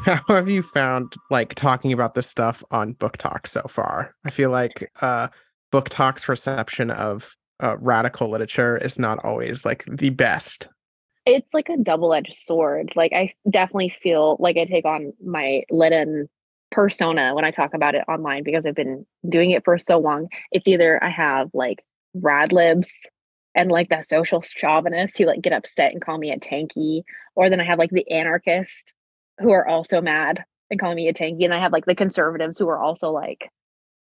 how have you found like talking about this stuff on book talk so far? I feel like uh book talk's reception of uh, radical literature is not always like the best. It's like a double-edged sword. Like i definitely feel like i take on my Litten persona when i talk about it online because i've been doing it for so long. It's either i have like rad libs and like the social chauvinists who like get upset and call me a tankie or then i have like the anarchist who are also mad and calling me a tankie and i have like the conservatives who are also like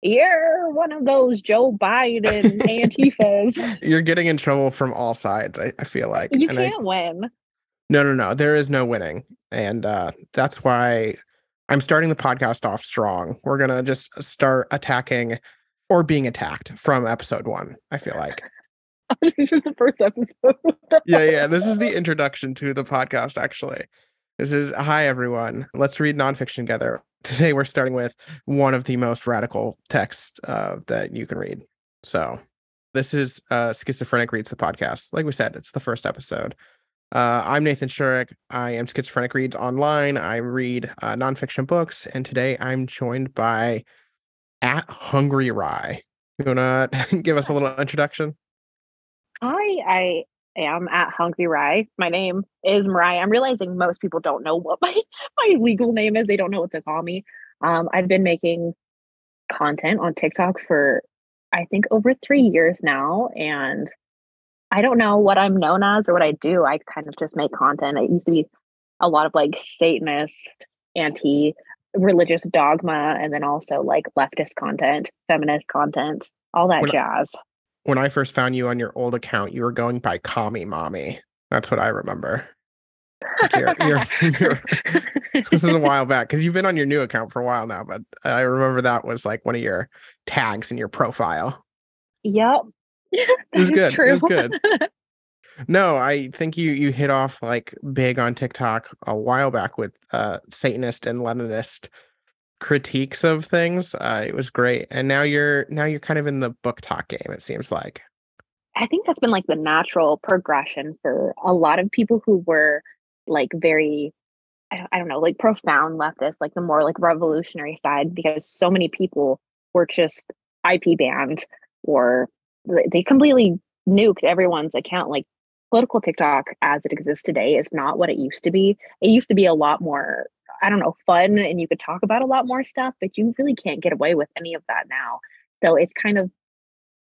you're one of those joe biden antifas you're getting in trouble from all sides i, I feel like you And can't I, win no no no there is no winning and uh that's why i'm starting the podcast off strong we're gonna just start attacking or being attacked from episode one i feel like this is the first episode yeah, yeah. This is the introduction to the podcast, actually. This is hi, everyone. Let's read nonfiction together. Today, we're starting with one of the most radical texts uh, that you can read. So, this is uh, Schizophrenic Reads the podcast. Like we said, it's the first episode. Uh, I'm Nathan Shurik. I am Schizophrenic Reads online. I read uh, nonfiction books, and today I'm joined by at Hungry Rye. You wanna give us a little introduction? Hi, I am at Hungry Rye. My name is Mariah. I'm realizing most people don't know what my, my legal name is. They don't know what to call me. Um, I've been making content on TikTok for I think over three years now. And I don't know what I'm known as or what I do. I kind of just make content. It used to be a lot of like Satanist, anti religious dogma, and then also like leftist content, feminist content, all that When- jazz. When I first found you on your old account, you were going by Commie Mommy. That's what I remember. You're- you're- you're- this is a while back because you've been on your new account for a while now, but I remember that was like one of your tags in your profile. Yep. It was good. It was good. No, I think you you hit off like big on TikTok a while back with uh Satanist and Leninist critiques of things. Uh, it was great, and now you're now you're kind of in the book talk game. It seems like. I think that's been like the natural progression for a lot of people who were like very, I don't, know, like profound leftists, like the more like revolutionary side, because so many people were just IP banned or they completely nuked everyone's account. Like political TikTok as it exists today is not what it used to be. It used to be a lot more, I don't know, fun and you could talk about a lot more stuff, but you really can't get away with any of that now. So it's kind of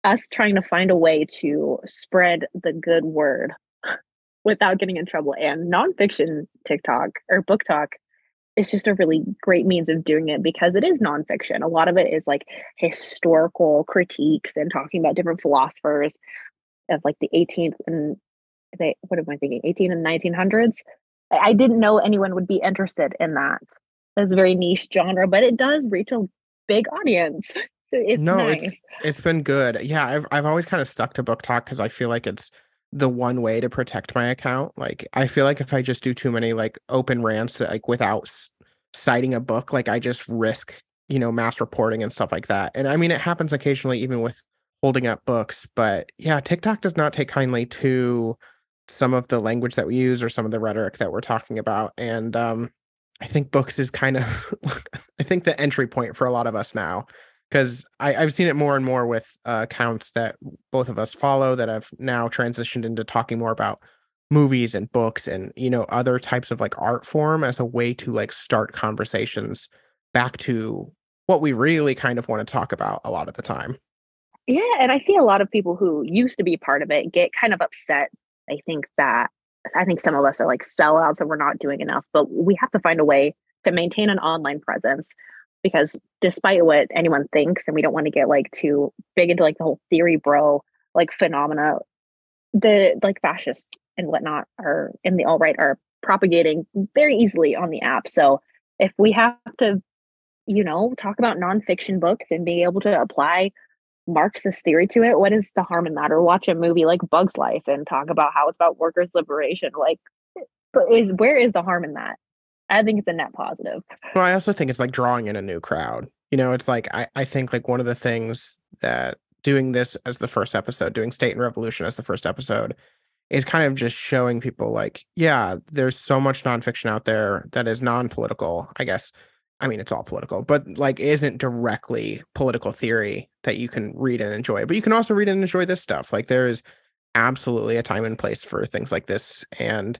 us trying to find a way to spread the good word without getting in trouble. And nonfiction TikTok or book talk is just a really great means of doing it because it is nonfiction. A lot of it is like historical critiques and talking about different philosophers of like the 18th and they what am I thinking? 18 and 1900s. I didn't know anyone would be interested in that. It's a very niche genre, but it does reach a big audience. So it's no, nice. it's it's been good. Yeah, I've I've always kind of stuck to book talk because I feel like it's the one way to protect my account. Like I feel like if I just do too many like open rants that, like without s- citing a book, like I just risk you know mass reporting and stuff like that. And I mean it happens occasionally even with holding up books, but yeah, TikTok does not take kindly to some of the language that we use or some of the rhetoric that we're talking about. And um I think books is kind of I think the entry point for a lot of us now because I've seen it more and more with uh, accounts that both of us follow that have now transitioned into talking more about movies and books and you know other types of like art form as a way to like start conversations back to what we really kind of want to talk about a lot of the time. Yeah, and I see a lot of people who used to be part of it get kind of upset. I think that I think some of us are like sellouts and we're not doing enough, but we have to find a way to maintain an online presence because despite what anyone thinks, and we don't want to get like too big into like the whole theory bro like phenomena, the like fascists and whatnot are in the all right are propagating very easily on the app. So if we have to, you know, talk about nonfiction books and be able to apply Marxist theory to it, what is the harm in that? Or watch a movie like Bugs Life and talk about how it's about workers' liberation. Like, is where is the harm in that? I think it's a net positive. Well, I also think it's like drawing in a new crowd. You know, it's like I, I think like one of the things that doing this as the first episode, doing State and Revolution as the first episode, is kind of just showing people like, yeah, there's so much nonfiction out there that is non-political, I guess. I mean, it's all political, but like isn't directly political theory that you can read and enjoy. But you can also read and enjoy this stuff. Like there is absolutely a time and place for things like this. And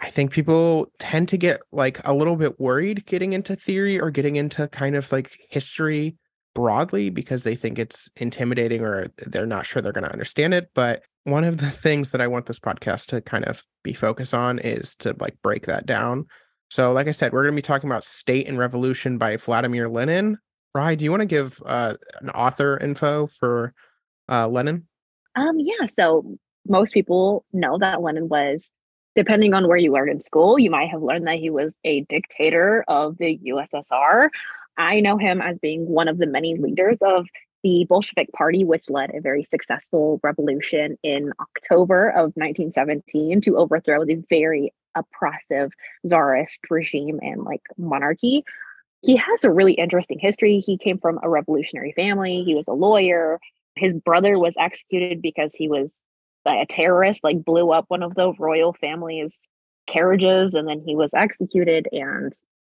I think people tend to get like a little bit worried getting into theory or getting into kind of like history broadly because they think it's intimidating or they're not sure they're going to understand it. But one of the things that I want this podcast to kind of be focused on is to like break that down. So, like I said, we're going to be talking about State and Revolution by Vladimir Lenin. Rye, do you want to give uh, an author info for uh, Lenin? Um, yeah. So most people know that Lenin was, depending on where you learned in school, you might have learned that he was a dictator of the USSR. I know him as being one of the many leaders of the Bolshevik Party, which led a very successful revolution in October of 1917 to overthrow the very oppressive czarist regime and like monarchy. He has a really interesting history. He came from a revolutionary family, he was a lawyer. His brother was executed because he was a terrorist, like blew up one of the royal family's carriages and then he was executed. And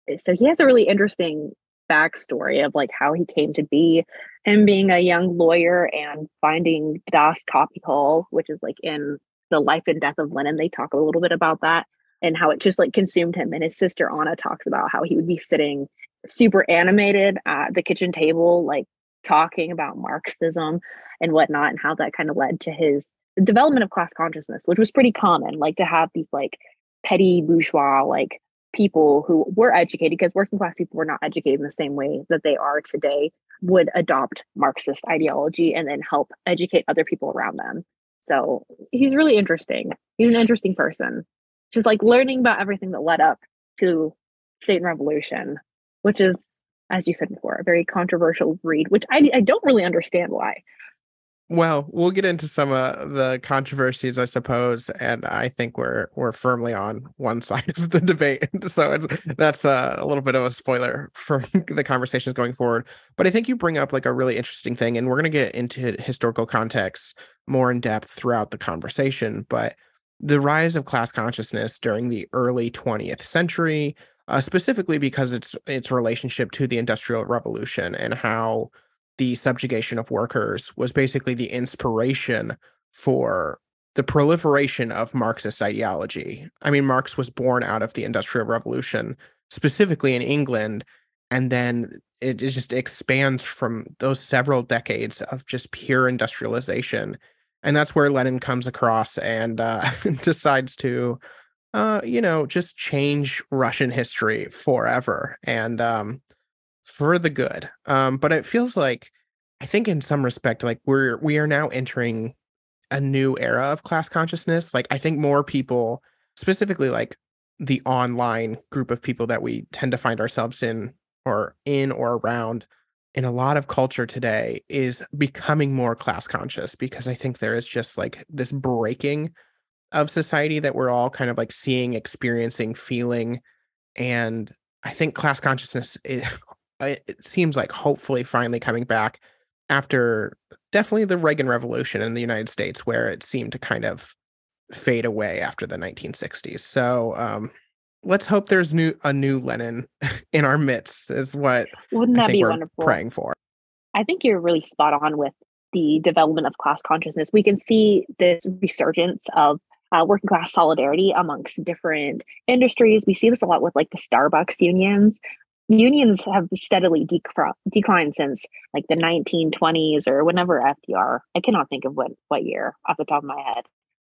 eh, so he has a really interesting backstory of like how he came to be him being a young lawyer and finding Das Kapital, which is like in the life and death of Lenin. They talk a little bit about that and how it just like consumed him. And his sister Anna talks about how he would be sitting super animated at the kitchen table, like talking about Marxism and whatnot, and how that kind of led to his development of class consciousness, which was pretty common, like to have these like petty bourgeois, like people who were educated because working class people were not educated in the same way that they are today would adopt marxist ideology and then help educate other people around them. So he's really interesting. He's an interesting person. Just like learning about everything that led up to state and revolution which is as you said before a very controversial read which i, I don't really understand why well, we'll get into some of the controversies, I suppose, and I think we're we're firmly on one side of the debate. So it's that's a, a little bit of a spoiler for the conversations going forward. But I think you bring up like a really interesting thing, and we're going to get into historical context more in depth throughout the conversation. But the rise of class consciousness during the early 20th century, uh, specifically because its its relationship to the Industrial Revolution and how the subjugation of workers was basically the inspiration for the proliferation of Marxist ideology. I mean, Marx was born out of the Industrial Revolution, specifically in England, and then it just expands from those several decades of just pure industrialization. And that's where Lenin comes across and uh, decides to, uh, you know, just change Russian history forever. And um, for the good. Um, but it feels like I think in some respect, like we're we are now entering a new era of class consciousness. Like I think more people, specifically like the online group of people that we tend to find ourselves in or in or around in a lot of culture today is becoming more class conscious because I think there is just like this breaking of society that we're all kind of like seeing, experiencing, feeling. And I think class consciousness is, it seems like hopefully finally coming back after definitely the Reagan Revolution in the United States, where it seemed to kind of fade away after the 1960s. So um, let's hope there's new a new Lenin in our midst. Is what wouldn't that be wonderful? Praying for. I think you're really spot on with the development of class consciousness. We can see this resurgence of uh, working class solidarity amongst different industries. We see this a lot with like the Starbucks unions unions have steadily dec- declined since like the 1920s or whenever FDR. I cannot think of what what year off the top of my head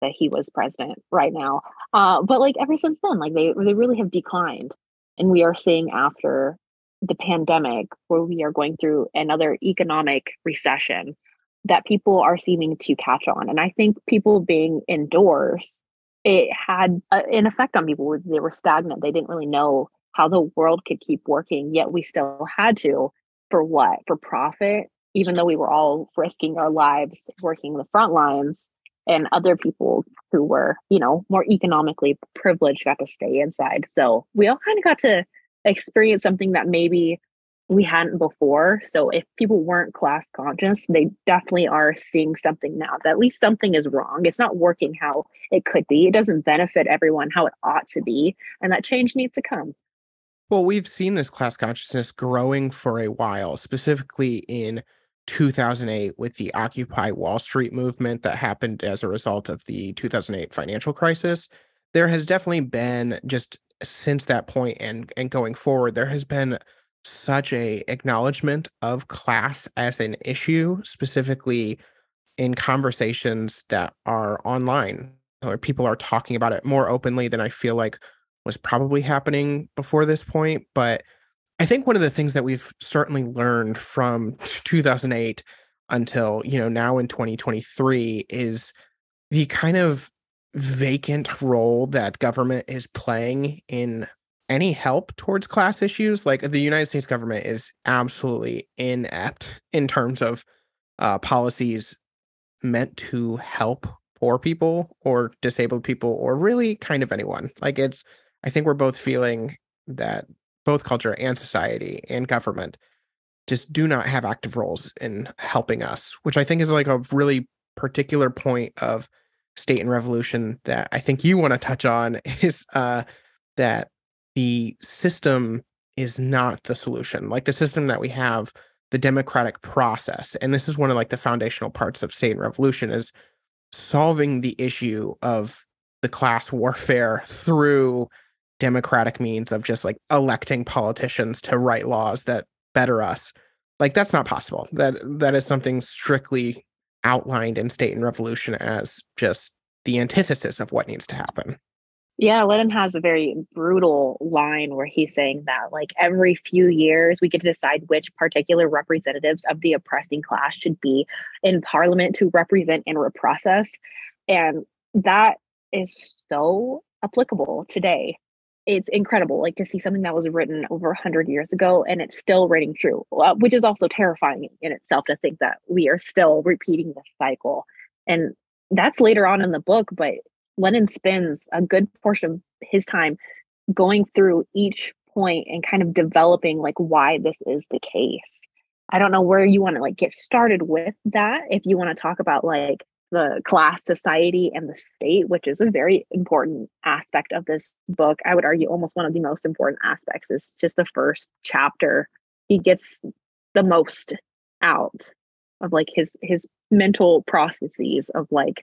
that he was president right now. Uh, but like ever since then, like they they really have declined, and we are seeing after the pandemic where we are going through another economic recession that people are seeming to catch on and i think people being indoors it had a, an effect on people they were stagnant they didn't really know how the world could keep working, yet we still had to for what? For profit, even though we were all risking our lives working the front lines and other people who were, you know, more economically privileged got to stay inside. So we all kind of got to experience something that maybe we hadn't before. So if people weren't class conscious, they definitely are seeing something now that at least something is wrong. It's not working how it could be. It doesn't benefit everyone how it ought to be. And that change needs to come. Well, we've seen this class consciousness growing for a while, specifically in 2008 with the Occupy Wall Street movement that happened as a result of the 2008 financial crisis. There has definitely been just since that point and and going forward there has been such a acknowledgement of class as an issue, specifically in conversations that are online, where people are talking about it more openly than I feel like was probably happening before this point. But I think one of the things that we've certainly learned from 2008 until, you know, now in 2023 is the kind of vacant role that government is playing in any help towards class issues. Like the United States government is absolutely inept in terms of uh, policies meant to help poor people or disabled people or really kind of anyone. Like it's, I think we're both feeling that both culture and society and government just do not have active roles in helping us, which I think is like a really particular point of state and revolution that I think you want to touch on is uh, that the system is not the solution. Like the system that we have, the democratic process, and this is one of like the foundational parts of state and revolution is solving the issue of the class warfare through democratic means of just like electing politicians to write laws that better us like that's not possible that that is something strictly outlined in state and revolution as just the antithesis of what needs to happen yeah, Lenin has a very brutal line where he's saying that, like, every few years we get to decide which particular representatives of the oppressing class should be in parliament to represent and repress us. And that is so applicable today. It's incredible, like, to see something that was written over 100 years ago and it's still ringing true, uh, which is also terrifying in itself to think that we are still repeating this cycle. And that's later on in the book, but Lenin spends a good portion of his time going through each point and kind of developing like why this is the case. I don't know where you want to like get started with that. If you want to talk about like the class society and the state, which is a very important aspect of this book. I would argue almost one of the most important aspects is just the first chapter. He gets the most out of like his his mental processes of like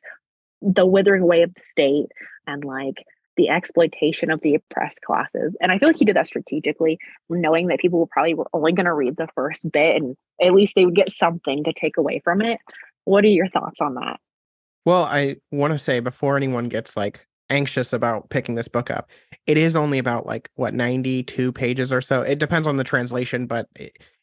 the withering away of the state and like the exploitation of the oppressed classes. And I feel like he did that strategically, knowing that people were probably were only going to read the first bit and at least they would get something to take away from it. What are your thoughts on that? Well, I want to say before anyone gets like anxious about picking this book up, it is only about like what 92 pages or so. It depends on the translation, but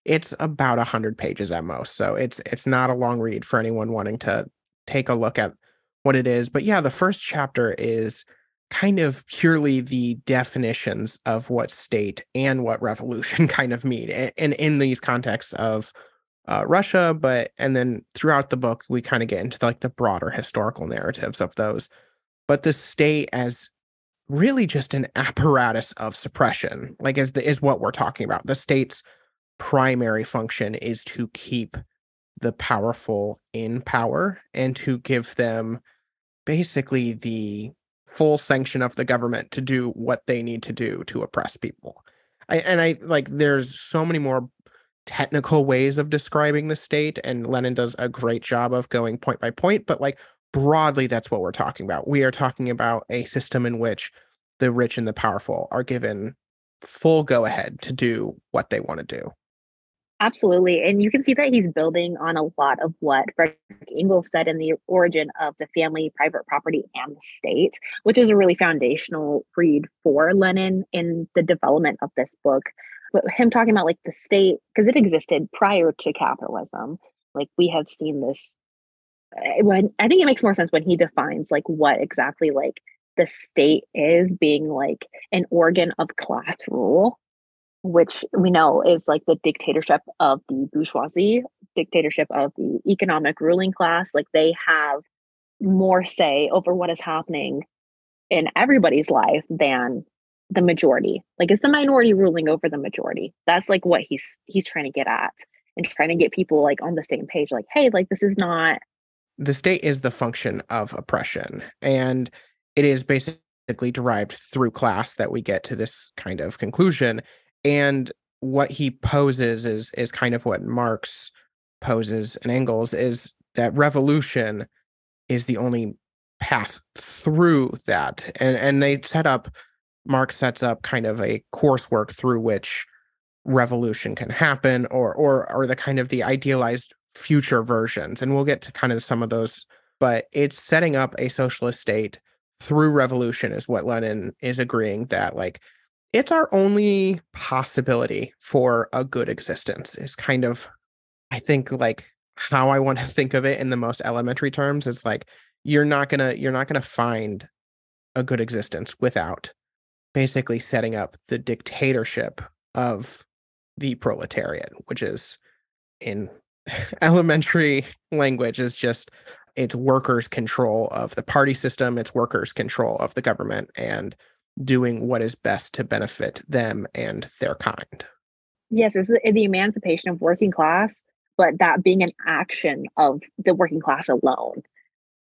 it's about 100 pages at most. So it's it's not a long read for anyone wanting to take a look at what it is. But yeah, the first chapter is kind of purely the definitions of what state and what revolution kind of mean. And, in these contexts of uh, Russia, but and then throughout the book, we kind of get into like the broader historical narratives of those. But the state as really just an apparatus of suppression, like is the, is what we're talking about. The state's primary function is to keep the powerful in power and to give them basically the full sanction of the government to do what they need to do to oppress people. I, and I like there's so many more technical ways of describing the state and Lenin does a great job of going point by point but like broadly that's what we're talking about. We are talking about a system in which the rich and the powerful are given full go ahead to do what they want to do. Absolutely. And you can see that he's building on a lot of what Frederick Engels said in the origin of the family, private property, and the state, which is a really foundational read for Lenin in the development of this book. But him talking about like the state, because it existed prior to capitalism, like we have seen this. Eh, when I think it makes more sense when he defines like what exactly like the state is being like an organ of class rule which we know is like the dictatorship of the bourgeoisie, dictatorship of the economic ruling class. Like they have more say over what is happening in everybody's life than the majority. Like it's the minority ruling over the majority. That's like what he's he's trying to get at and trying to get people like on the same page like hey, like this is not the state is the function of oppression and it is basically derived through class that we get to this kind of conclusion and what he poses is is kind of what Marx poses and Engels is that revolution is the only path through that and and they set up Marx sets up kind of a coursework through which revolution can happen or or or the kind of the idealized future versions and we'll get to kind of some of those but it's setting up a socialist state through revolution is what Lenin is agreeing that like it's our only possibility for a good existence is kind of I think like how I want to think of it in the most elementary terms is like you're not going to you're not going to find a good existence without basically setting up the dictatorship of the proletariat which is in elementary language is just it's workers control of the party system it's workers control of the government and doing what is best to benefit them and their kind. Yes it's the emancipation of working class but that being an action of the working class alone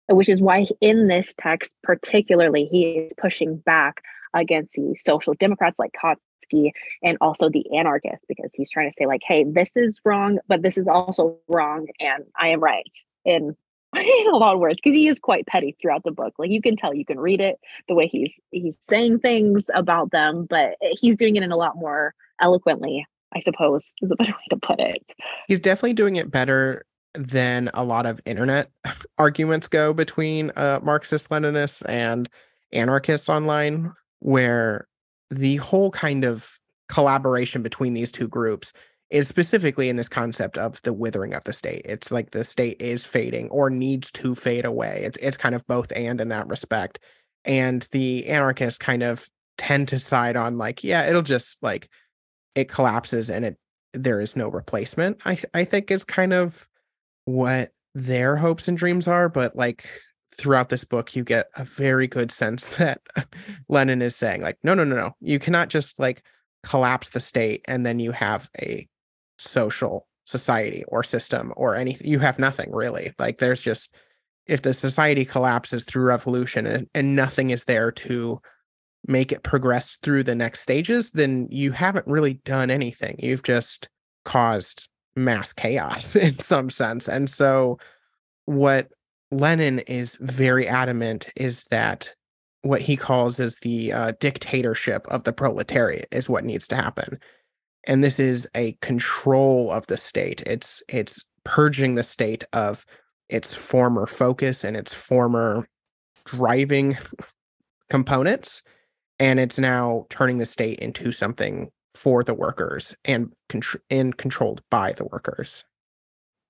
which is why in this text particularly he is pushing back against the social democrats like Kautsky and also the anarchists because he's trying to say like hey this is wrong but this is also wrong and i am right in a lot of words because he is quite petty throughout the book like you can tell you can read it the way he's he's saying things about them but he's doing it in a lot more eloquently i suppose is a better way to put it. He's definitely doing it better than a lot of internet arguments go between uh, marxist leninists and anarchists online where the whole kind of collaboration between these two groups is specifically in this concept of the withering of the state. It's like the state is fading or needs to fade away. It's it's kind of both and in that respect. And the anarchists kind of tend to side on like, yeah, it'll just like it collapses and it there is no replacement. I I think is kind of what their hopes and dreams are, but like throughout this book you get a very good sense that Lenin is saying like no no no no you cannot just like collapse the state and then you have a social society or system or anything you have nothing really. Like there's just if the society collapses through revolution and, and nothing is there to make it progress through the next stages then you haven't really done anything. You've just caused mass chaos in some sense. And so what Lenin is very adamant is that what he calls is the uh, dictatorship of the proletariat is what needs to happen and this is a control of the state. It's it's purging the state of its former focus and its former driving components and it's now turning the state into something for the workers and, and controlled by the workers.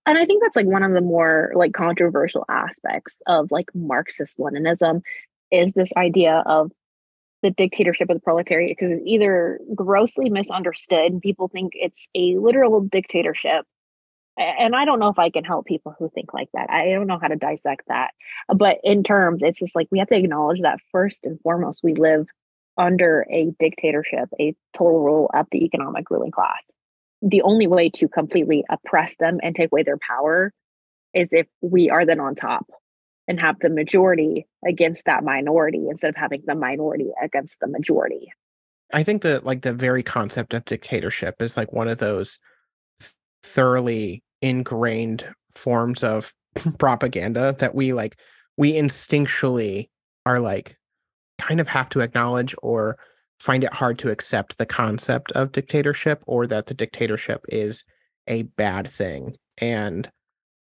And i think that's like one of the more like controversial aspects of like marxist leninism is this idea of the dictatorship of the proletariat because it's either grossly misunderstood and people think it's a literal dictatorship and i don't know if i can help people who think like that i don't know how to dissect that but in terms it's just like we have to acknowledge that first and foremost we live under a dictatorship a total rule of the economic ruling class. The only way to completely oppress them and take away their power is if we are then on top and have the majority against that minority instead of having the minority against the majority. I think that like the very concept of dictatorship is like one of those thoroughly ingrained forms of propaganda that we like we instinctually are like kind of have to acknowledge or find it hard to accept the concept of dictatorship or that the dictatorship is a bad thing. And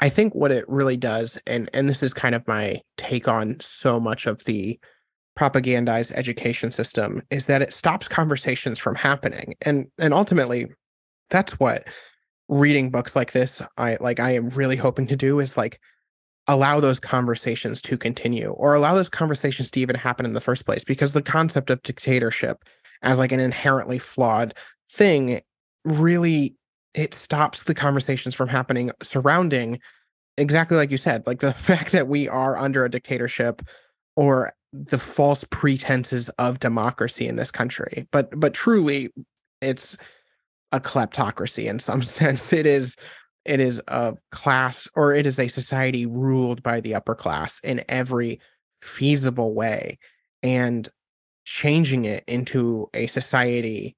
I think what it really does, and and this is kind of my take on so much of the propagandized education system, is that it stops conversations from happening. And and ultimately, that's what reading books like this, I like I am really hoping to do is like allow those conversations to continue or allow those conversations to even happen in the first place because the concept of dictatorship as like an inherently flawed thing really it stops the conversations from happening surrounding exactly like you said like the fact that we are under a dictatorship or the false pretenses of democracy in this country. But but truly it's a kleptocracy in some sense. It is it is a class or it is a society ruled by the upper class in every feasible way and changing it into a society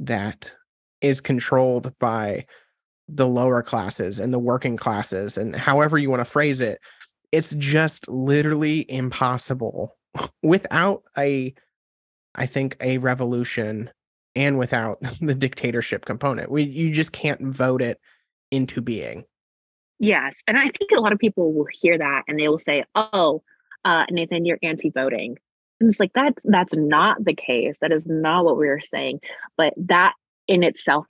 that is controlled by the lower classes and the working classes and however you want to phrase it it's just literally impossible without a i think a revolution and without the dictatorship component. We you just can't vote it into being. Yes and i think a lot of people will hear that and they will say oh uh, nathan you're anti-voting. And it's like that's that's not the case. That is not what we are saying. But that in itself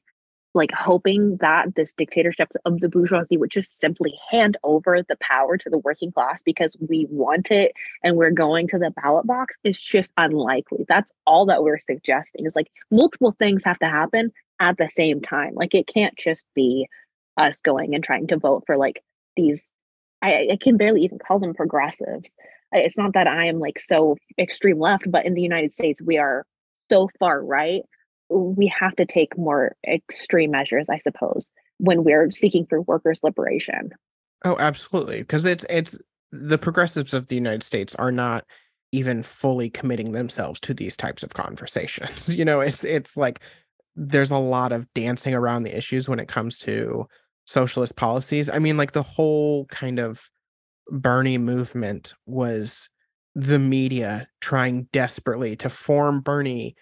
like hoping that this dictatorship of the bourgeoisie would just simply hand over the power to the working class because we want it and we're going to the ballot box is just unlikely. That's all that we're suggesting is like multiple things have to happen at the same time. Like it can't just be us going and trying to vote for like these I, I can barely even call them progressives. It's not that I am like so extreme left, but in the United States, we are so far right we have to take more extreme measures, I suppose, when we're seeking for workers' liberation. Oh, absolutely. Because it's it's the progressives of the United States are not even fully committing themselves to these types of conversations. you know, it's it's like there's a lot of dancing around the issues when it comes to socialist policies. I mean, like the whole kind of Bernie movement was the media trying desperately to form Bernie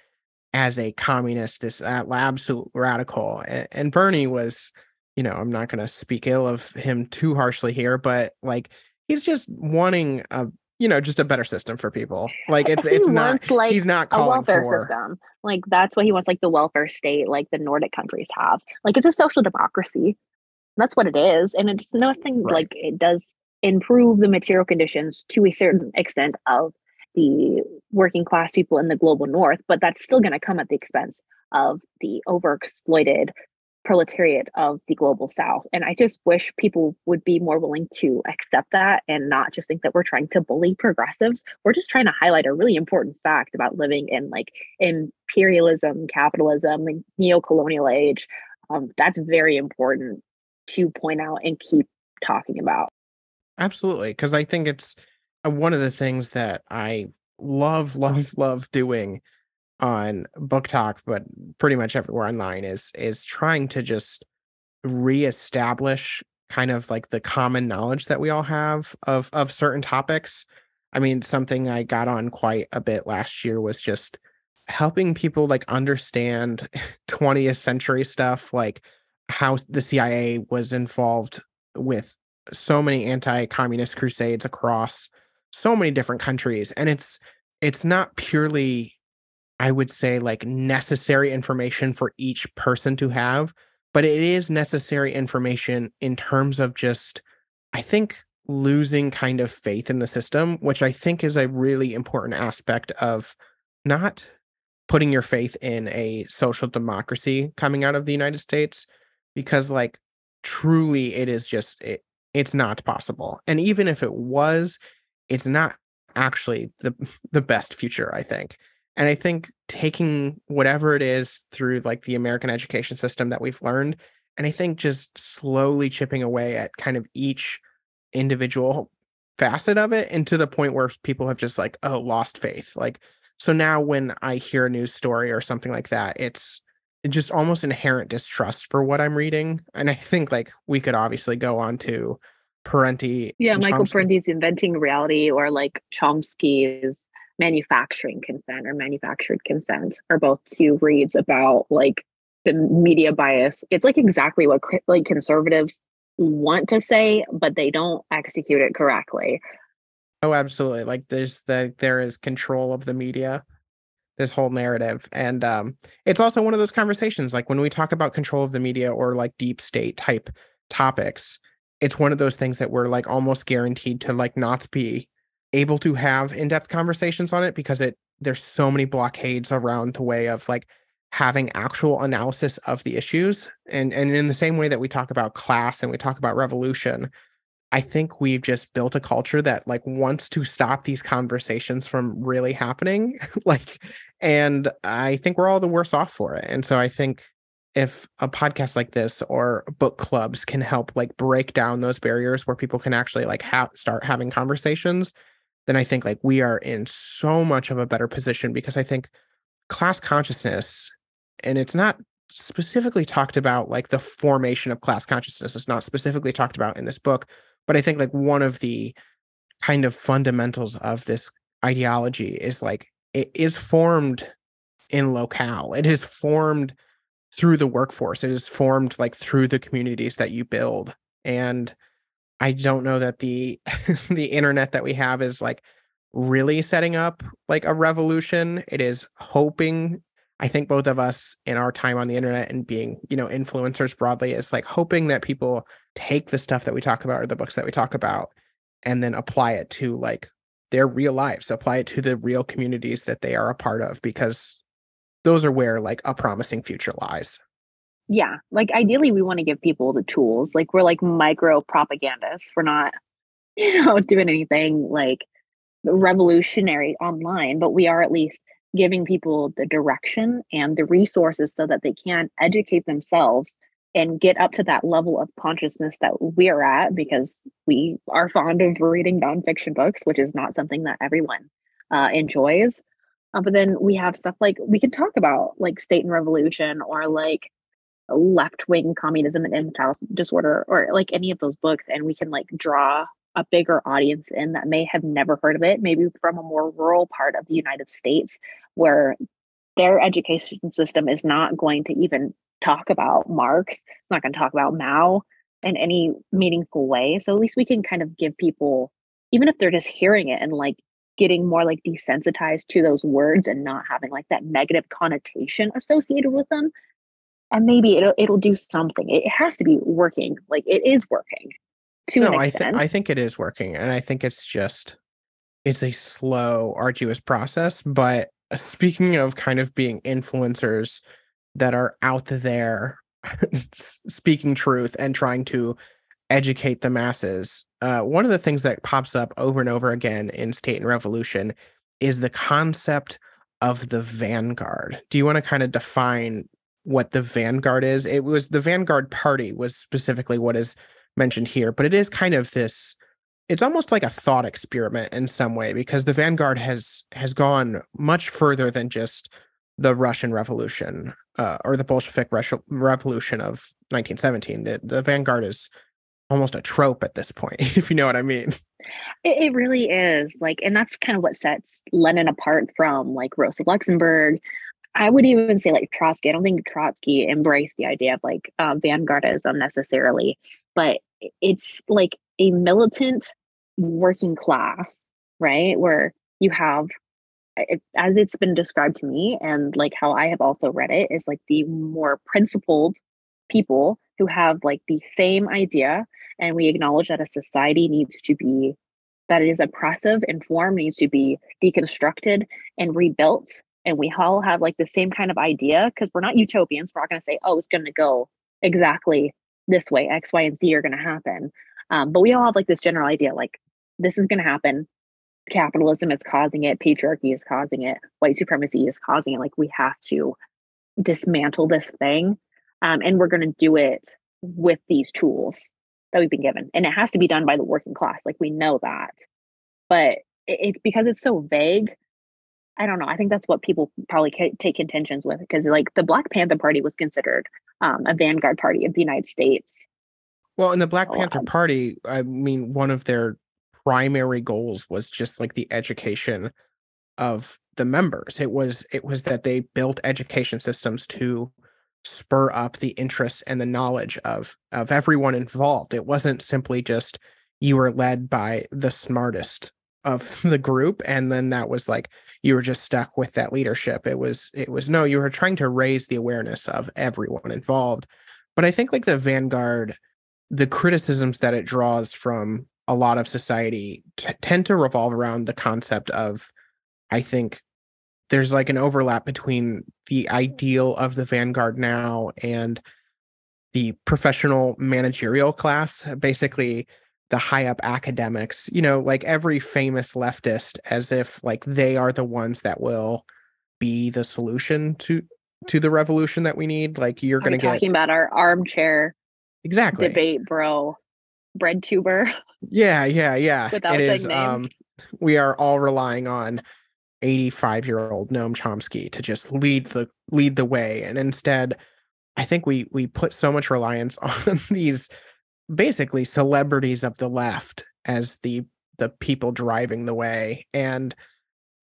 as a communist, this uh, absolute radical. And, and Bernie was, you know, I'm not going to speak ill of him too harshly here, but like he's just wanting a, you know, just a better system for people. Like it's it's not like he's not calling a welfare for, system. Like that's what he wants, like the welfare state, like the Nordic countries have. Like it's a social democracy. That's what it is, and it's nothing right. like it does improve the material conditions to a certain extent of the working class people in the global north, but that's still going to come at the expense of the overexploited proletariat of the global south. And I just wish people would be more willing to accept that and not just think that we're trying to bully progressives. We're just trying to highlight a really important fact about living in like imperialism, capitalism, neo-colonial age. Um, that's very important to point out and keep talking about. Absolutely. Because I think it's Uh, one of the things that I love, love, love doing on book talk but pretty much everywhere online is is trying to just reestablish kind of like the common knowledge that we all have of of certain topics. I mean, something I got on quite a bit last year was just helping people like understand 20th century stuff, like how the CIA was involved with so many anti-communist crusades across so many different countries and it's it's not purely i would say like necessary information for each person to have but it is necessary information in terms of just i think losing kind of faith in the system which i think is a really important aspect of not putting your faith in a social democracy coming out of the united states because like truly it is just it, it's not possible and even if it was it's not actually the the best future i think. And i think taking whatever it is through like the american education system that we've learned and i think just slowly chipping away at kind of each individual facet of it and to the point where people have just like oh lost faith. Like so now when i hear a news story or something like that it's just almost inherent distrust for what i'm reading. And i think like we could obviously go on to Parenti. Yeah, Michael Chomsky. Parenti's Inventing Reality or like Chomsky's Manufacturing Consent or Manufactured Consent are both two reads about like the media bias. It's like exactly what like conservatives want to say, but they don't execute it correctly. Oh, absolutely. Like there's the there is control of the media this whole narrative and um it's also one of those conversations like when we talk about control of the media or like deep state type topics it's one of those things that we're like almost guaranteed to like not be able to have in-depth conversations on it because it there's so many blockades around the way of like having actual analysis of the issues and and in the same way that we talk about class and we talk about revolution I think we've just built a culture that like wants to stop these conversations from really happening. like, and I think we're all the worse off for it. And so I think if a podcast like this or book clubs can help like break down those barriers where people can actually like have start having conversations, then I think like we are in so much of a better position because I think class consciousness, and it's not specifically talked about like the formation of class consciousness is not specifically talked about in this book but i think like one of the kind of fundamentals of this ideology is like it is formed in locale. It is formed through the workforce. It is formed like through the communities that you build and i don't know that the the internet that we have is like really setting up like a revolution. It is hoping I think both of us in our time on the internet and being, you know, influencers broadly is like hoping that people take the stuff that we talk about or the books that we talk about and then apply it to like their real lives, apply it to the real communities that they are a part of because those are where like a promising future lies. Yeah. Like ideally we want to give people the tools. Like we're like micro propagandists. We're not, you know, doing anything like revolutionary online, but we are at least giving people the direction and the resources so that they can educate themselves and get up to that level of consciousness that we're at because we are fond of reading nonfiction books, which is not something that everyone uh, enjoys. Uh, but then we have stuff like we can talk about like state and revolution or like left wing communism and infantile disorder or like any of those books, and we can like draw a bigger audience in that may have never heard of it, maybe from a more rural part of the United States where their education system is not going to even talk about Marx, it's not going to talk about Mao in any meaningful way. So at least we can kind of give people, even if they're just hearing it and like getting more like desensitized to those words and not having like that negative connotation associated with them. And maybe it'll it'll do something. It has to be working. Like it is working to no, I, th- I think it is working. And I think it's just, it's a slow, arduous process. But speaking of kind of being influencers that are out there speaking truth and trying to educate the masses, uh, one of the things that pops up over and over again in State and Revolution is the concept of the vanguard. Do you want to kind of define what the vanguard is? It was the vanguard party was specifically what is mentioned here, but it is kind of this it's almost like a thought experiment in some way because the vanguard has has gone much further than just the Russian Revolution uh, or the Bolshevik Revolution of 1917. The the vanguard is almost a trope at this point, if you know what I mean. It, it really is like, and that's kind of what sets Lenin apart from like Rosa Luxemburg. I would even say like Trotsky. I don't think Trotsky embraced the idea of like uh, vanguardism necessarily, but it's like a militant working class, right? Where you have, as it's been described to me, and like how I have also read it, is like the more principled people who have like the same idea. And we acknowledge that a society needs to be, that it is oppressive and form needs to be deconstructed and rebuilt. And we all have like the same kind of idea because we're not utopians. We're not going to say, oh, it's going to go exactly this way, X, Y, and Z are going to happen. Um, but we all have like this general idea like, this is going to happen. Capitalism is causing it, patriarchy is causing it, white supremacy is causing it. Like, we have to dismantle this thing. Um, and we're going to do it with these tools that we've been given. And it has to be done by the working class. Like, we know that. But it's because it's so vague. I don't know. I think that's what people probably take contentions with because, like, the Black Panther Party was considered um, a vanguard party of the United States. Well, in the Black Panther Party, I mean, one of their primary goals was just like the education of the members. It was it was that they built education systems to spur up the interest and the knowledge of of everyone involved. It wasn't simply just you were led by the smartest of the group and then that was like you were just stuck with that leadership it was it was no you were trying to raise the awareness of everyone involved but i think like the vanguard the criticisms that it draws from a lot of society t- tend to revolve around the concept of i think there's like an overlap between the ideal of the vanguard now and the professional managerial class basically the high up academics, you know, like every famous leftist as if like they are the ones that will be the solution to to the revolution that we need. Like you're going to get talking about our armchair exactly debate, bro. Bread tuber. Yeah, yeah, yeah. Without it is. names. Um, we are all relying on 85 year old Noam Chomsky to just lead the lead the way, and instead, I think we we put so much reliance on these basically celebrities of the left as the the people driving the way, and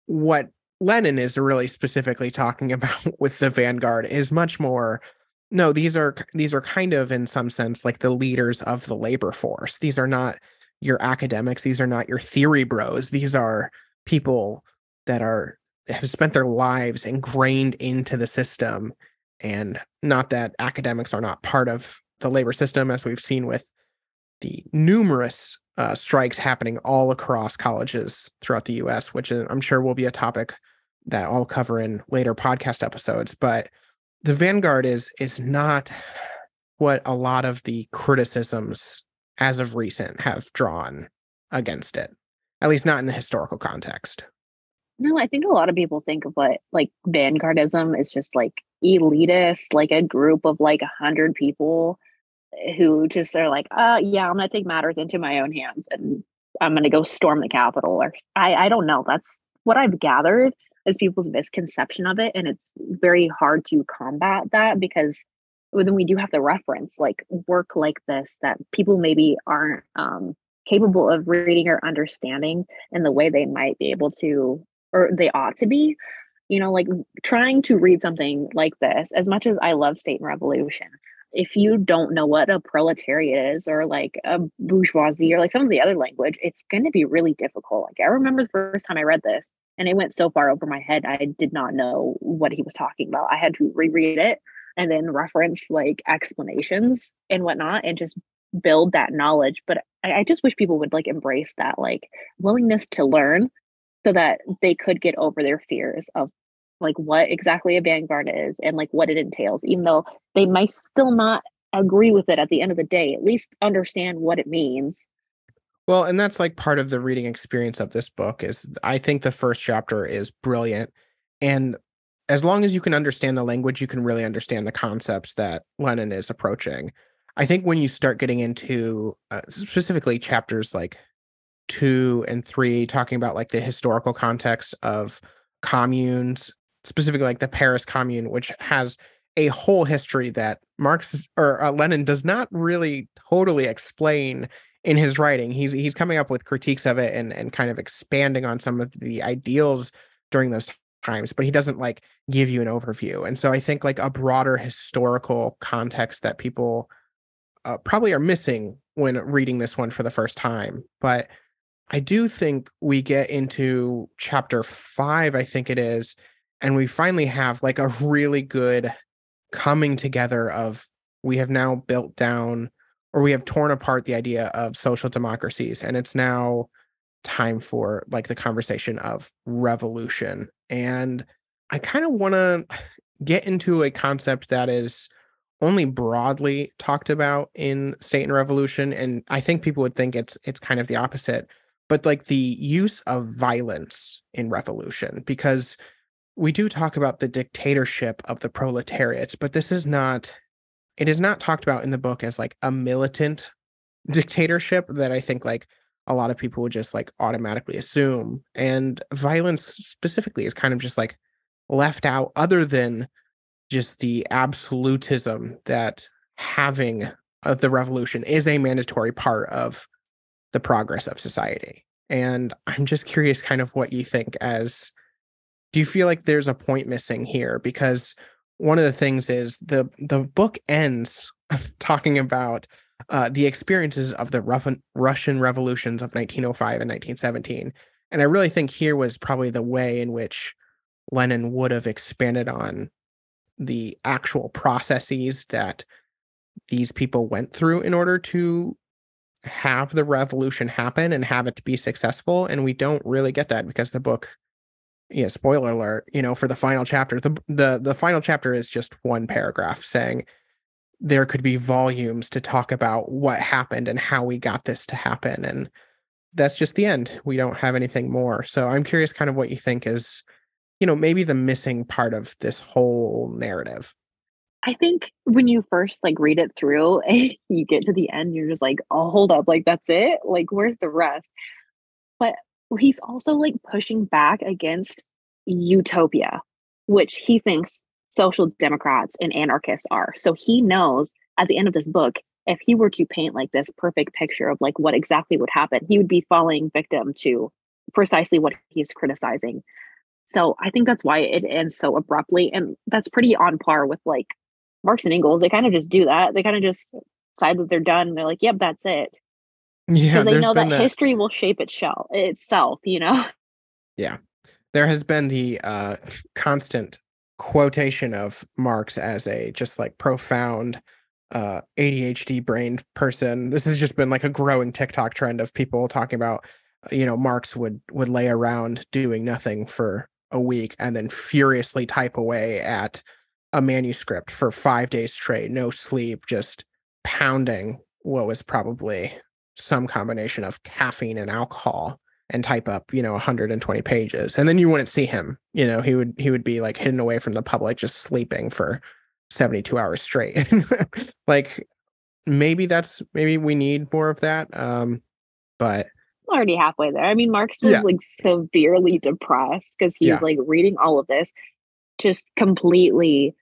what Lenin is really specifically talking about with the vanguard is much more no these are these are kind of in some sense like the leaders of the labor force. These are not your academics. These are not your theory bros. These are people that are have spent their lives ingrained into the system and not that academics are not part of the labor system as we've seen with the numerous uh, strikes happening all across colleges throughout the US which I'm sure will be a topic that I'll cover in later podcast episodes but the vanguard is is not what a lot of the criticisms as of recent have drawn against it at least not in the historical context No, I think a lot of people think of what like vanguardism is just like elitist, like a group of like a hundred people who just are like, uh yeah, I'm gonna take matters into my own hands and I'm gonna go storm the Capitol or I, I don't know. That's what I've gathered is people's misconception of it. And it's very hard to combat that because then we do have to reference like work like this that people maybe aren't um capable of reading or understanding in the way they might be able to or they ought to be you know like trying to read something like this as much as i love state and revolution if you don't know what a proletariat is or like a bourgeoisie or like some of the other language it's going to be really difficult. Like i remember the first time i read this and it went so far over my head i did not know what he was talking about. I had to reread it and then reference like explanations and whatnot and just build that knowledge. But I, I just wish people would like embrace that like willingness to learn so that they could get over their fears of like what exactly a vanguard is and like what it entails even though they might still not agree with it at the end of the day at least understand what it means Well, and that's like part of the reading experience of this book is I think the first chapter is brilliant and as long as you can understand the language you can really understand the concepts that Lenin is approaching. I think when you start getting into uh, specifically chapters like 2 and 3 talking about like the historical context of communes, specifically like the Paris commune which has a whole history that Marx or uh, Lenin does not really totally explain in his writing. He's he's coming up with critiques of it and and kind of expanding on some of the ideals during those times, but he doesn't like give you an overview. And so I think like a broader historical context that people uh, probably are missing when reading this one for the first time. But I do think we get into chapter five, I think it is, and we finally have like a really good coming together of we have now built down or we have torn apart the idea of social democracies and it's now time for like the conversation of revolution and i kind of want to get into a concept that is only broadly talked about in state and revolution and i think people would think it's it's kind of the opposite but like the use of violence in revolution because we do talk about the dictatorship of the proletariat but this is not it is not talked about in the book as like a militant dictatorship that I think like a lot of people would just like automatically assume. And violence specifically is kind of just like left out, other than just the absolutism that having uh, the revolution is a mandatory part of the progress of society. And I'm just curious, kind of what you think as do you feel like there's a point missing here? Because one of the things is the the book ends talking about uh, the experiences of the Russian revolutions of 1905 and 1917, and I really think here was probably the way in which Lenin would have expanded on the actual processes that these people went through in order to have the revolution happen and have it to be successful and we don't really get that because the book yeah spoiler alert you know for the final chapter the the the final chapter is just one paragraph saying there could be volumes to talk about what happened and how we got this to happen and that's just the end. We don't have anything more. So i'm curious kind of what you think is you know maybe the missing part of this whole narrative I think when you first like read it through you get to the end, you're just like, oh, hold up, like that's it? Like, where's the rest? But he's also like pushing back against utopia, which he thinks social democrats and anarchists are. So he knows at the end of this book, if he were to paint like this perfect picture of like what exactly would happen, he would be falling victim to precisely what he's criticizing. So I think that's why it ends so abruptly. And that's pretty on par with like Marx and Engels. They kind of just do that. They kind of just decide that they're done. And they're like, yep, that's it. Yeah. Because they know that, that history will shape its shell itself, you know? Yeah. There has been the uh, constant quotation of Marx as a just like profound uh, ADHD brain person. This has just been like a growing TikTok trend of people talking about, uh, you know, Marx would would lay around doing nothing for a week and then furiously type away at a manuscript for five days straight, no sleep, just pounding what was probably some combination of caffeine and alcohol and type up you know 120 pages and then you wouldn't see him you know he would he would be like hidden away from the public just sleeping for 72 hours straight like maybe that's maybe we need more of that um but already halfway there i mean marx was yeah. like severely depressed because he yeah. was like reading all of this just completely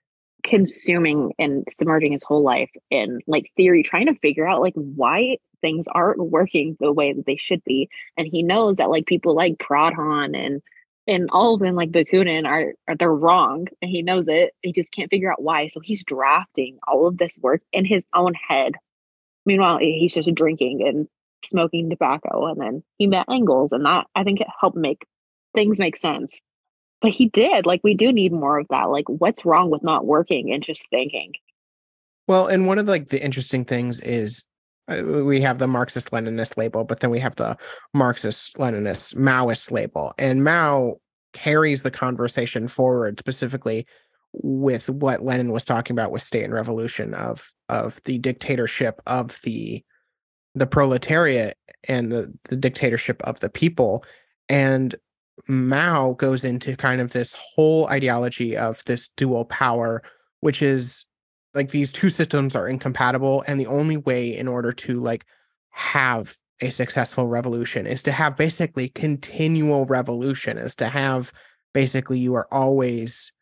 consuming and submerging his whole life in like theory trying to figure out like why things aren't working the way that they should be. And he knows that like people like Proudhon and and all of them like Bakunin are, are they're wrong and he knows it. He just can't figure out why. So he's drafting all of this work in his own head. Meanwhile he's just drinking and smoking tobacco and then he met Engels and that I think it helped make things make sense but he did like we do need more of that like what's wrong with not working and just thinking? Well and one of the, like the interesting things is uh, we have the marxist leninist label but then we have the marxist leninist maoist label and mao carries the conversation forward specifically with what lenin was talking about with state and revolution of of the dictatorship of the the proletariat and the the dictatorship of the people and Mao goes into kind of this whole ideology of this dual power, which is like these two systems are incompatible. And the only way in order to like have a successful revolution is to have basically continual revolution, is to have basically you are always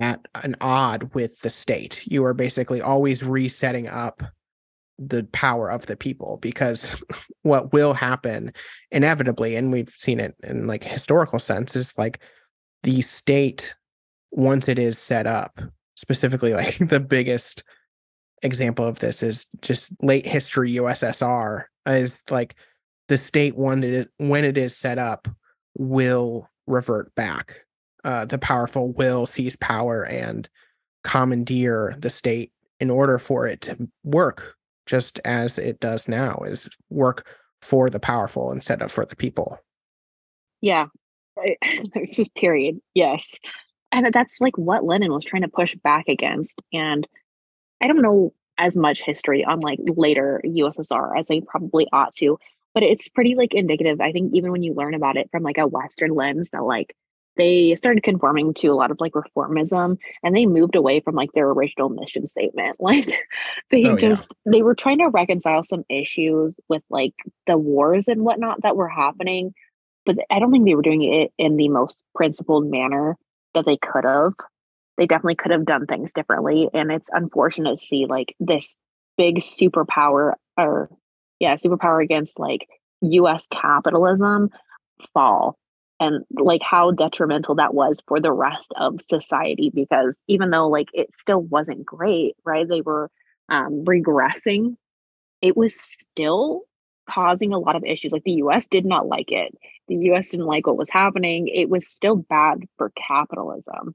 at an odd with the state. You are basically always resetting up the power of the people because what will happen inevitably and we've seen it in like historical sense is like the state once it is set up specifically like the biggest example of this is just late history USSR is like the state when it is when it is set up will revert back. Uh, the powerful will seize power and commandeer the state in order for it to work just as it does now is work for the powerful instead of for the people. Yeah. It's just period. Yes. And that's like what lenin was trying to push back against and i don't know as much history on like later ussr as i probably ought to but it's pretty like indicative i think even when you learn about it from like a western lens that like they started conforming to a lot of like reformism and they moved away from like their original mission statement. Like they oh, just yeah. they were trying to reconcile some issues with like the wars and whatnot that were happening but i don't think they were doing it in the most principled manner that they could have. They definitely could have done things differently and it's unfortunate to see like this big superpower or yeah superpower against like us capitalism fall and like how detrimental that was for the rest of society because even though like it still wasn't great right they were um, regressing it was still causing a lot of issues like the us did not like it. The us didn't like what was happening. It was still bad for capitalism.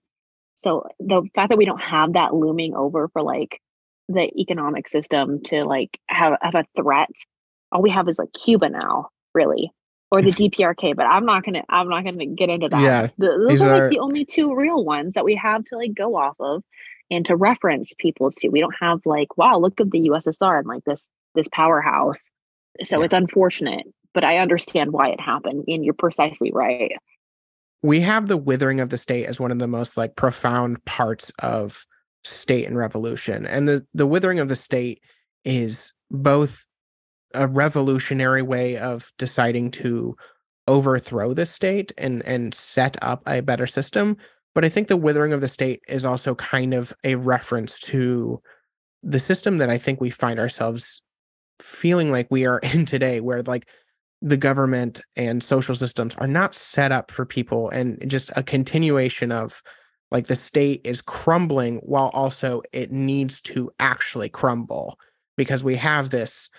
So the fact that we don't have that looming over for like the economic system to like have, have a threat all we have is like cuba now really or the DPRK, but I'm not gonna I'm not gonna get into that. Yeah, the, those are, are like the only two real ones that we have to like go off of. and to reference people to. We don't have like, wow, look at the USSR and like this this powerhouse. So it's unfortunate, but I understand why it happened, and you're precisely right. We have the withering of the state as one of the most like profound parts of state and revolution. And the the withering of the state is both a revolutionary way of deciding to overthrow the state and and set up a better system but i think the withering of the state is also kind of a reference to the system that i think we find ourselves feeling like we are in today where like the government and social systems are not set up for people and just a continuation of like the state is crumbling while also it needs to actually crumble because we have this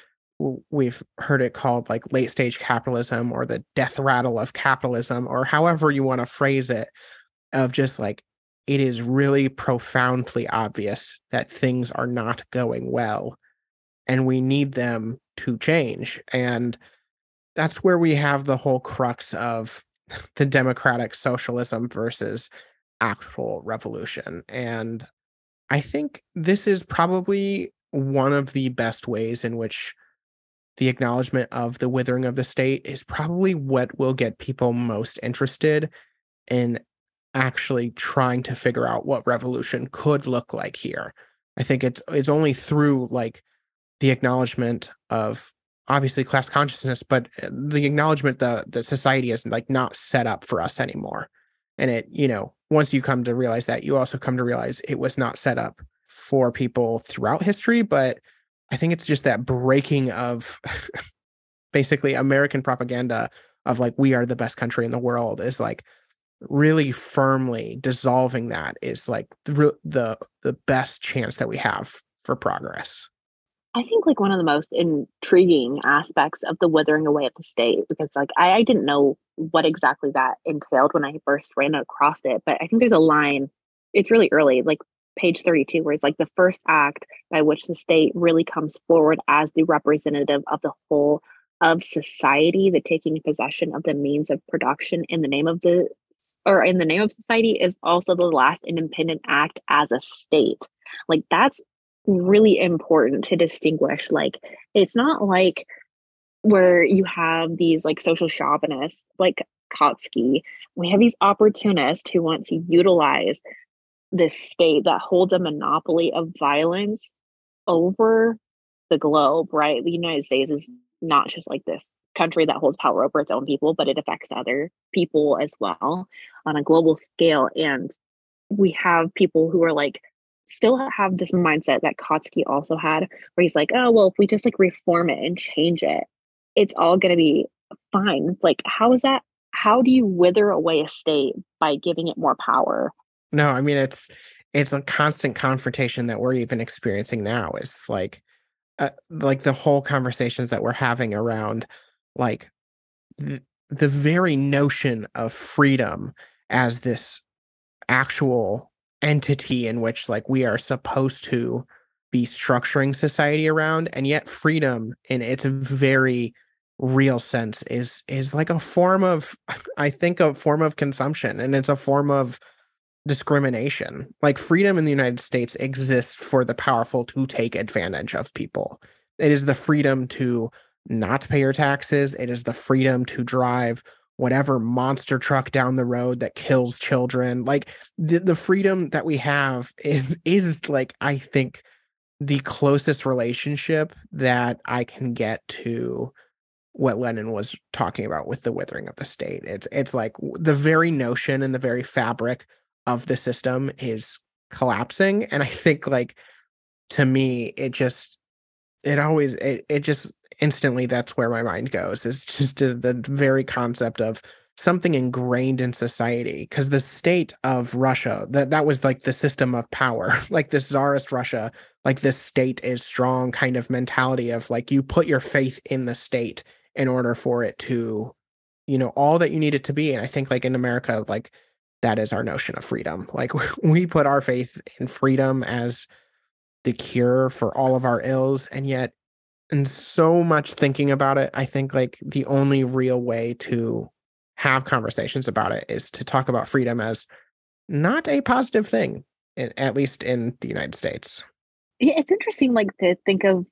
we've heard it called like late stage capitalism or the death rattle of capitalism or however you want to phrase it of just like it is really profoundly obvious that things are not going well and we need them to change. And that's where we have the whole crux of the democratic socialism versus actual revolution. And i think this is probably one of the best ways in which the acknowledgement of the withering of the state is probably what will get people most interested in actually trying to figure out what revolution could look like here. I think it's it's only through like the acknowledgement of obviously class consciousness, but uh, the acknowledgement that the society is like not set up for us anymore. And it, you know, once you come to realize that, you also come to realize it was not set up for people throughout history, but I think it's just that breaking of basically American propaganda of like we are the best country in the world is like really firmly dissolving that is like the the the best chance that we have for progress. I think like one of the most intriguing aspects of the withering away of the state because like I, I didn't know what exactly that entailed when I first ran across it, but I think there's a line. It's really early, like page 32 where it's like the first act by which the state really comes forward as the representative of the whole of society the taking possession of the means of production in the name of the or in the name of society is also the last independent act as a state. Like that's really important to distinguish like it's not like where you have these like social chauvinists like Kautsky, we have these opportunists who want to utilize this state that holds a monopoly of violence over the globe, right? The United States is not just like this country that holds power over its own people, but it affects other people as well on a global scale. And we have people who are like, still have this mindset that Kautsky also had, where he's like, oh, well, if we just like reform it and change it, it's all going to be fine. It's like, how is that? How do you wither away a state by giving it more power? No, I mean it's it's a constant confrontation that we're even experiencing now. Is like uh, like the whole conversations that we're having around like the, the very notion of freedom as this actual entity in which like we are supposed to be structuring society around and yet freedom in its very real sense is is like a form of i think a form of consumption and it's a form of discrimination. Like freedom in the United States exists for the powerful to take advantage of people. It is the freedom to not pay your taxes. It is the freedom to drive whatever monster truck down the road that kills children. Like the, the freedom that we have is is like I think the closest relationship that I can get to what Lenin was talking about with the withering of the state. It's it's like the very notion and the very fabric of the system is collapsing and i think like to me it just it always it, it just instantly that's where my mind goes it's just the very concept of something ingrained in society because the state of russia that that was like the system of power like this czarist russia like this state is strong kind of mentality of like you put your faith in the state in order for it to you know all that you need it to be and i think like in america like that is our notion of freedom. Like we put our faith in freedom as the cure for all of our ills. And yet, in so much thinking about it, I think like the only real way to have conversations about it is to talk about freedom as not a positive thing. at least in the United States. Yeah, it's interesting, like to think of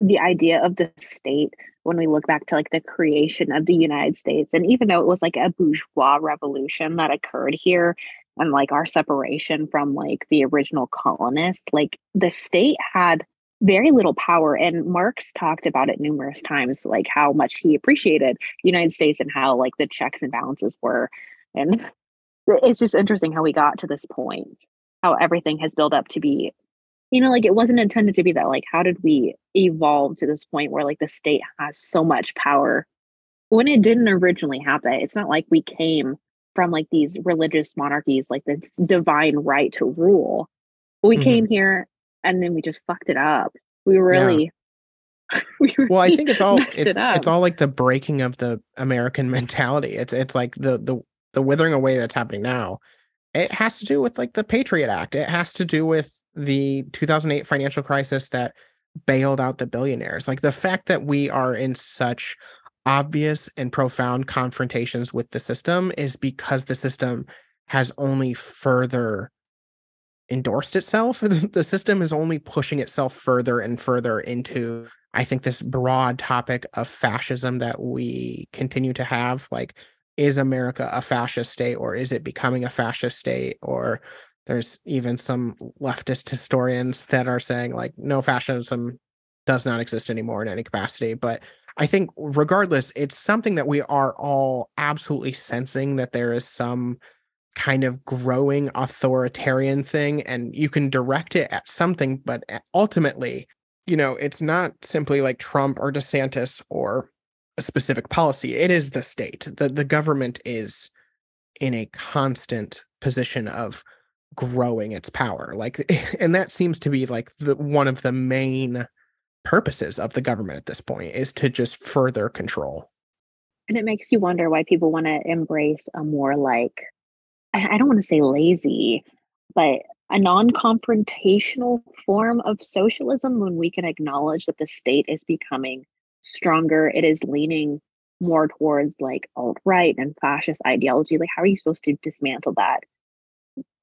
the idea of the state when we look back to like the creation of the United States. And even though it was like a bourgeois revolution that occurred here and like our separation from like the original colonists, like the state had very little power. And Marx talked about it numerous times, like how much he appreciated the United States and how like the checks and balances were. And it's just interesting how we got to this point, how everything has built up to be you know like it wasn't intended to be that like how did we evolve to this point where like the state has so much power when it didn't originally have that it's not like we came from like these religious monarchies like this divine right to rule. We mm-hmm. came here and then we just fucked it up. We really yeah. we really well i think it's all it's, it it's all like the breaking of the american mentality. It's it's like the the the withering away that's happening now. It has to do with like the patriot act. It has to do with the 2008 financial crisis that bailed out the billionaires. Like the fact that we are in such obvious and profound confrontations with the system is because the system has only further endorsed itself. the system is only pushing itself further and further into, I think, this broad topic of fascism that we continue to have. Like, is America a fascist state or is it becoming a fascist state? Or there's even some leftist historians that are saying like no fascism does not exist anymore in any capacity. But i think regardless it's something that we are all absolutely sensing that there is some kind of growing authoritarian thing and you can direct it at something but ultimately you know it's not simply like trump or desantis or a specific policy. It is the state. The the government is in a constant position of growing its power like and that seems to be like the one of the main purposes of the government at this point is to just further control. And it makes you wonder why people want to embrace a more like i don't want to say lazy but a non-confrontational form of socialism when we can acknowledge that the state is becoming stronger. It is leaning more towards like alt-right and fascist ideology. Like how are you supposed to dismantle that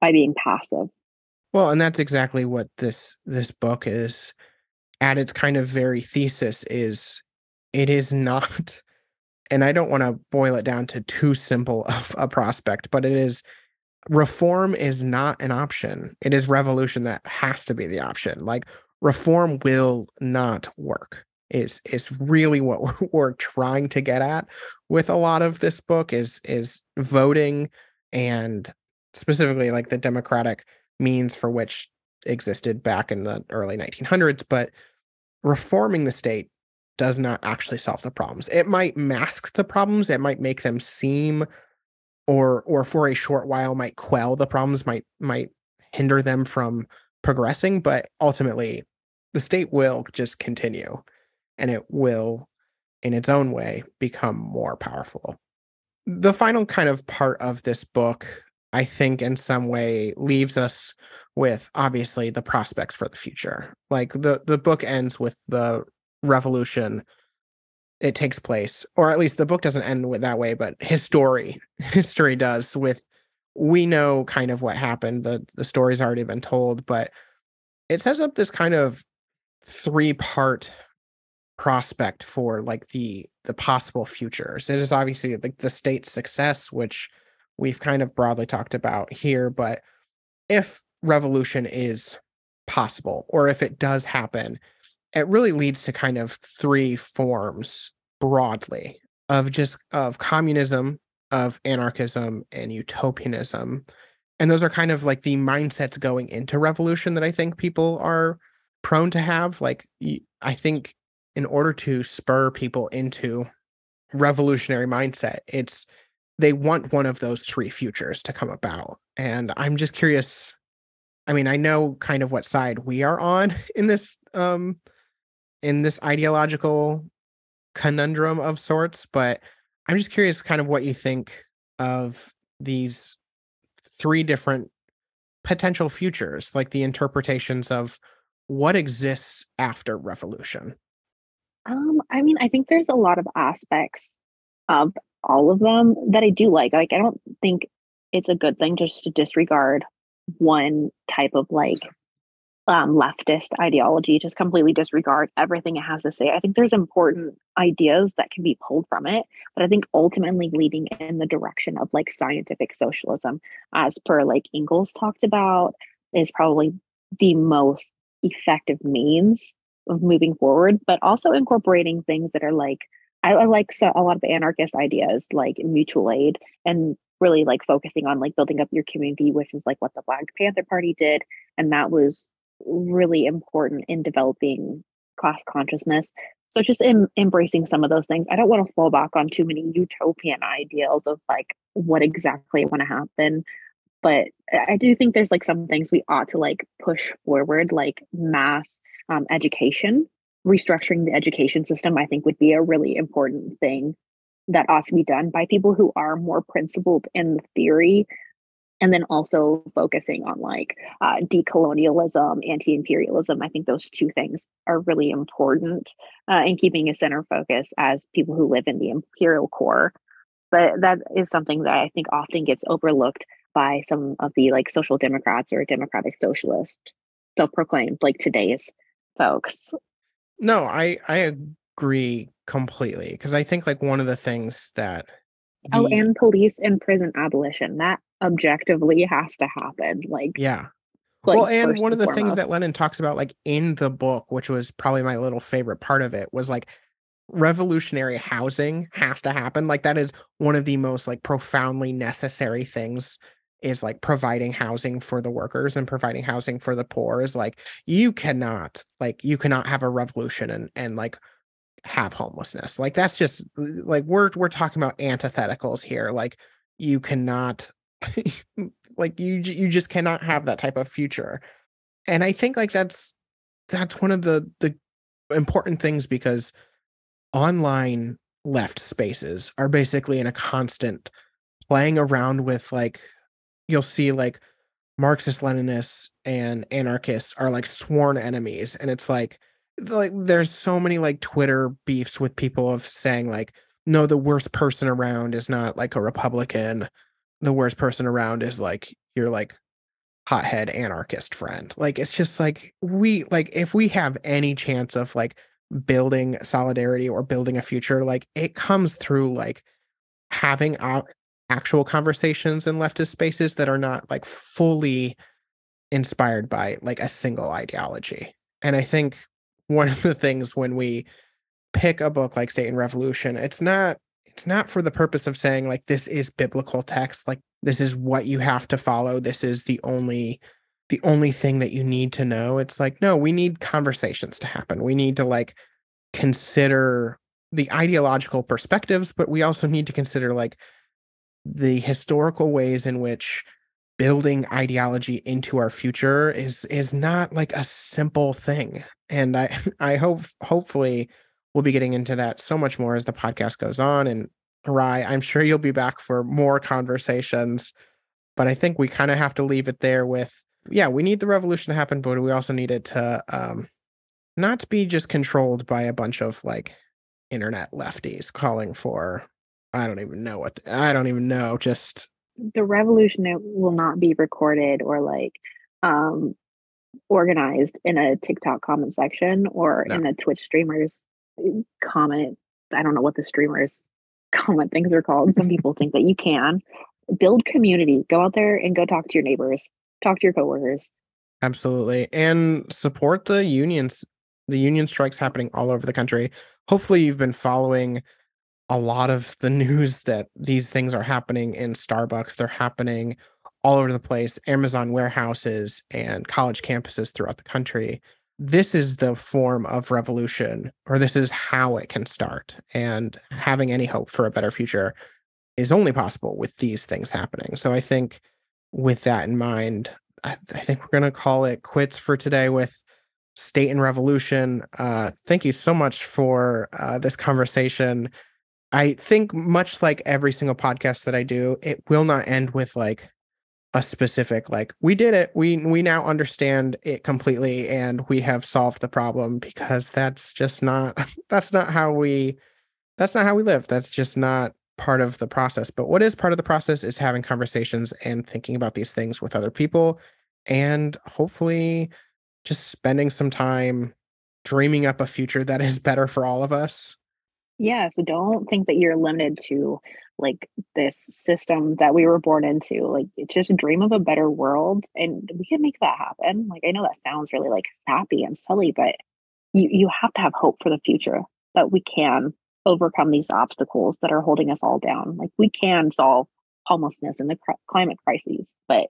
by being passive. Well, and that's exactly what this this book is at its kind of very thesis is it is not and I don't want to boil it down to too simple of a prospect, but it is reform is not an option. It is revolution that has to be the option. Like reform will not work. Is is really what we're, we're trying to get at with a lot of this book is is voting and specifically like the democratic means for which existed back in the early 1900s but reforming the state does not actually solve the problems. It might mask the problems it might make them seem or or for a short while might quell the problems might might hinder them from progressing but ultimately the state will just continue and it will in its own way become more powerful. The final kind of part of this book I think in some way leaves us with obviously the prospects for the future. Like the the book ends with the revolution it takes place or at least the book doesn't end with that way but history history does with we know kind of what happened the the story's already been told but it sets up this kind of three part prospect for like the the possible futures it is obviously like the state's success which we've kind of broadly talked about here. But if revolution is possible, or if it does happen, it really leads to kind of three forms broadly of just of communism, of anarchism, and utopianism. And those are kind of like the mindsets going into revolution that I think people are prone to have. Like, I think in order to spur people into revolutionary mindset, it's they want one of those three futures to come about. And I'm just curious. I mean, I know kind of what side we are on in this um in this ideological conundrum of sorts, but I'm just curious kind of what you think of these three different potential futures, like the interpretations of what exists after revolution. Um, I mean, I think there's a lot of aspects of all of them that I do like. Like, I don't think it's a good thing just to disregard one type of like um, leftist ideology, just completely disregard everything it has to say. I think there's important ideas that can be pulled from it, but I think ultimately leading in the direction of like scientific socialism, as per like Engels talked about, is probably the most effective means of moving forward, but also incorporating things that are like I, I like so, a lot of anarchist ideas like mutual aid and really like focusing on like building up your community, which is like what the Black Panther Party did, and that was really important in developing class consciousness. So just em- embracing some of those things. I don't want to fall back on too many utopian ideals of like what exactly want to happen. But I do think there's like some things we ought to like push forward, like mass um, education, restructuring the education system. I think would be a really important thing that ought to be done by people who are more principled in the theory and then also focusing on like uh, decolonialism, anti-imperialism. I think those two things are really important uh, in keeping a center focus as people who live in the imperial core. But that is something that I think often gets overlooked by some of the like social democrats or democratic socialist self-proclaimed like today's folks. No, I I agree completely because I think like one of the things that oh, and police and prison abolition that objectively has to happen. Like, yeah. Like well, and one of the foremost. things that Lenin talks about, like in the book, which was probably my little favorite part of it, was like revolutionary housing has to happen. Like that is one of the most like profoundly necessary things is like providing housing for the workers and providing housing for the poor is like you cannot like you cannot have a revolution and and like have homelessness. Like that's just like we're we're talking about antitheticals here. Like you cannot like you you just cannot have that type of future. And i think like that's that's one of the the important things because online left spaces are basically in a constant playing around with like you'll see like marxist leninists and anarchists are like sworn enemies and it's like like there's so many like twitter beefs with people of saying like no the worst person around is not like a republican the worst person around is like your like hothead anarchist friend. Like it's just like we like if we have any chance of like building solidarity or building a future, like it comes through like having actual conversations in leftist spaces that are not like fully inspired by like a single ideology. And I think one of the things when we pick a book like State and Revolution, it's not it's not for the purpose of saying like this is biblical text like this is what you have to follow this is the only the only thing that you need to know it's like no we need conversations to happen we need to like consider the ideological perspectives but we also need to consider like the historical ways in which building ideology into our future is is not like a simple thing and i i hope hopefully we'll be getting into that so much more as the podcast goes on. And Rye, I'm sure you'll be back for more conversations. But I think we kind of have to leave it there with, yeah, we need the revolution to happen, but we also need it to um, not be just controlled by a bunch of like internet lefties calling for, I don't even know what, the, I don't even know, just the revolution will not be recorded or like um organized in a TikTok comment section or no. in a Twitch streamer's comment. I don't know what the streamers comment things are called. Some people think that you can build community. Go out there and go talk to your neighbors, talk to your coworkers. Absolutely, and support the unions. The union strikes happening all over the country. Hopefully, you've been following a lot of the news that these things are happening in Starbucks. They're happening all over the place, Amazon warehouses and college campuses throughout the country this is the form of revolution, or this is how it can start. And having any hope for a better future is only possible with these things happening. So I think with that in mind, I, think we're going to call it quits for today with State and Revolution. Uh, thank you so much for uh, this conversation. I think, much like every single podcast that I do, it will not end with like a specific like we did it we we now understand it completely and we have solved the problem because that's just not that's not how we that's not how we live that's just not part of the process. But what is part of the process is having conversations and thinking about these things with other people and hopefully just spending some time dreaming up a future that is better for all of us. Yeah, so don't think that you're limited to like this system that we were born into. Like it's just a dream of a better world and we can make that happen. Like I know that sounds really like sappy and silly, but you you have to have hope for the future that we can overcome these obstacles that are holding us all down. Like we can solve homelessness and the cr- climate crises, but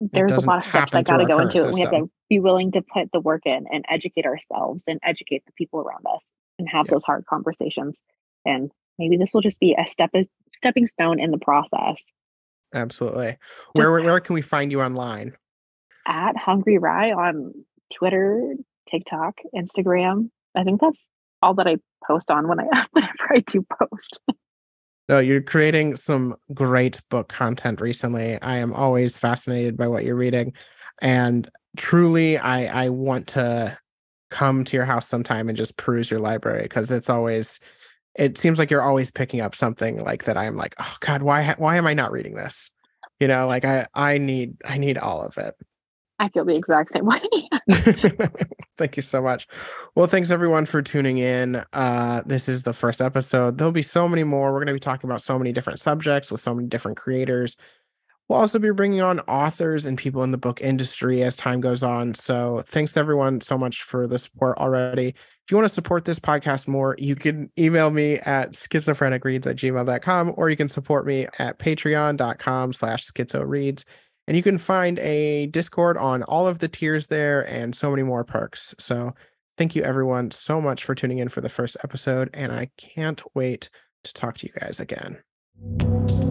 there's a lot of steps that got to go into it. We have to be willing to put the work in and educate ourselves and educate the people around us and have yeah. those hard conversations. And maybe this will just be a step a stepping stone in the process. Absolutely. Where where, where can we find you online? At Hungry Rye on Twitter, TikTok, Instagram. I think that's all that I post on when I whenever I do post. No, you're creating some great book content recently. I am always fascinated by what you're reading. And truly I I want to come to your house sometime and just peruse your library because it's always it seems like you're always picking up something like that i'm like oh god why why am i not reading this you know like i i need i need all of it I feel the exact same way. Thank you so much. Well, thanks everyone for tuning in. Uh, this is the first episode. There'll be so many more. We're going to be talking about so many different subjects with so many different creators. We'll also be bringing on authors and people in the book industry as time goes on. So, thanks everyone so much for the support already. If you want to support this podcast more, you can email me at schizophrenicreads at gmail.com or you can support me at patreon.com slash schizoreads. And you can find a Discord on all of the tiers there and so many more perks. So thank you everyone so much for tuning in for the first episode. And I can't wait to talk to you guys again.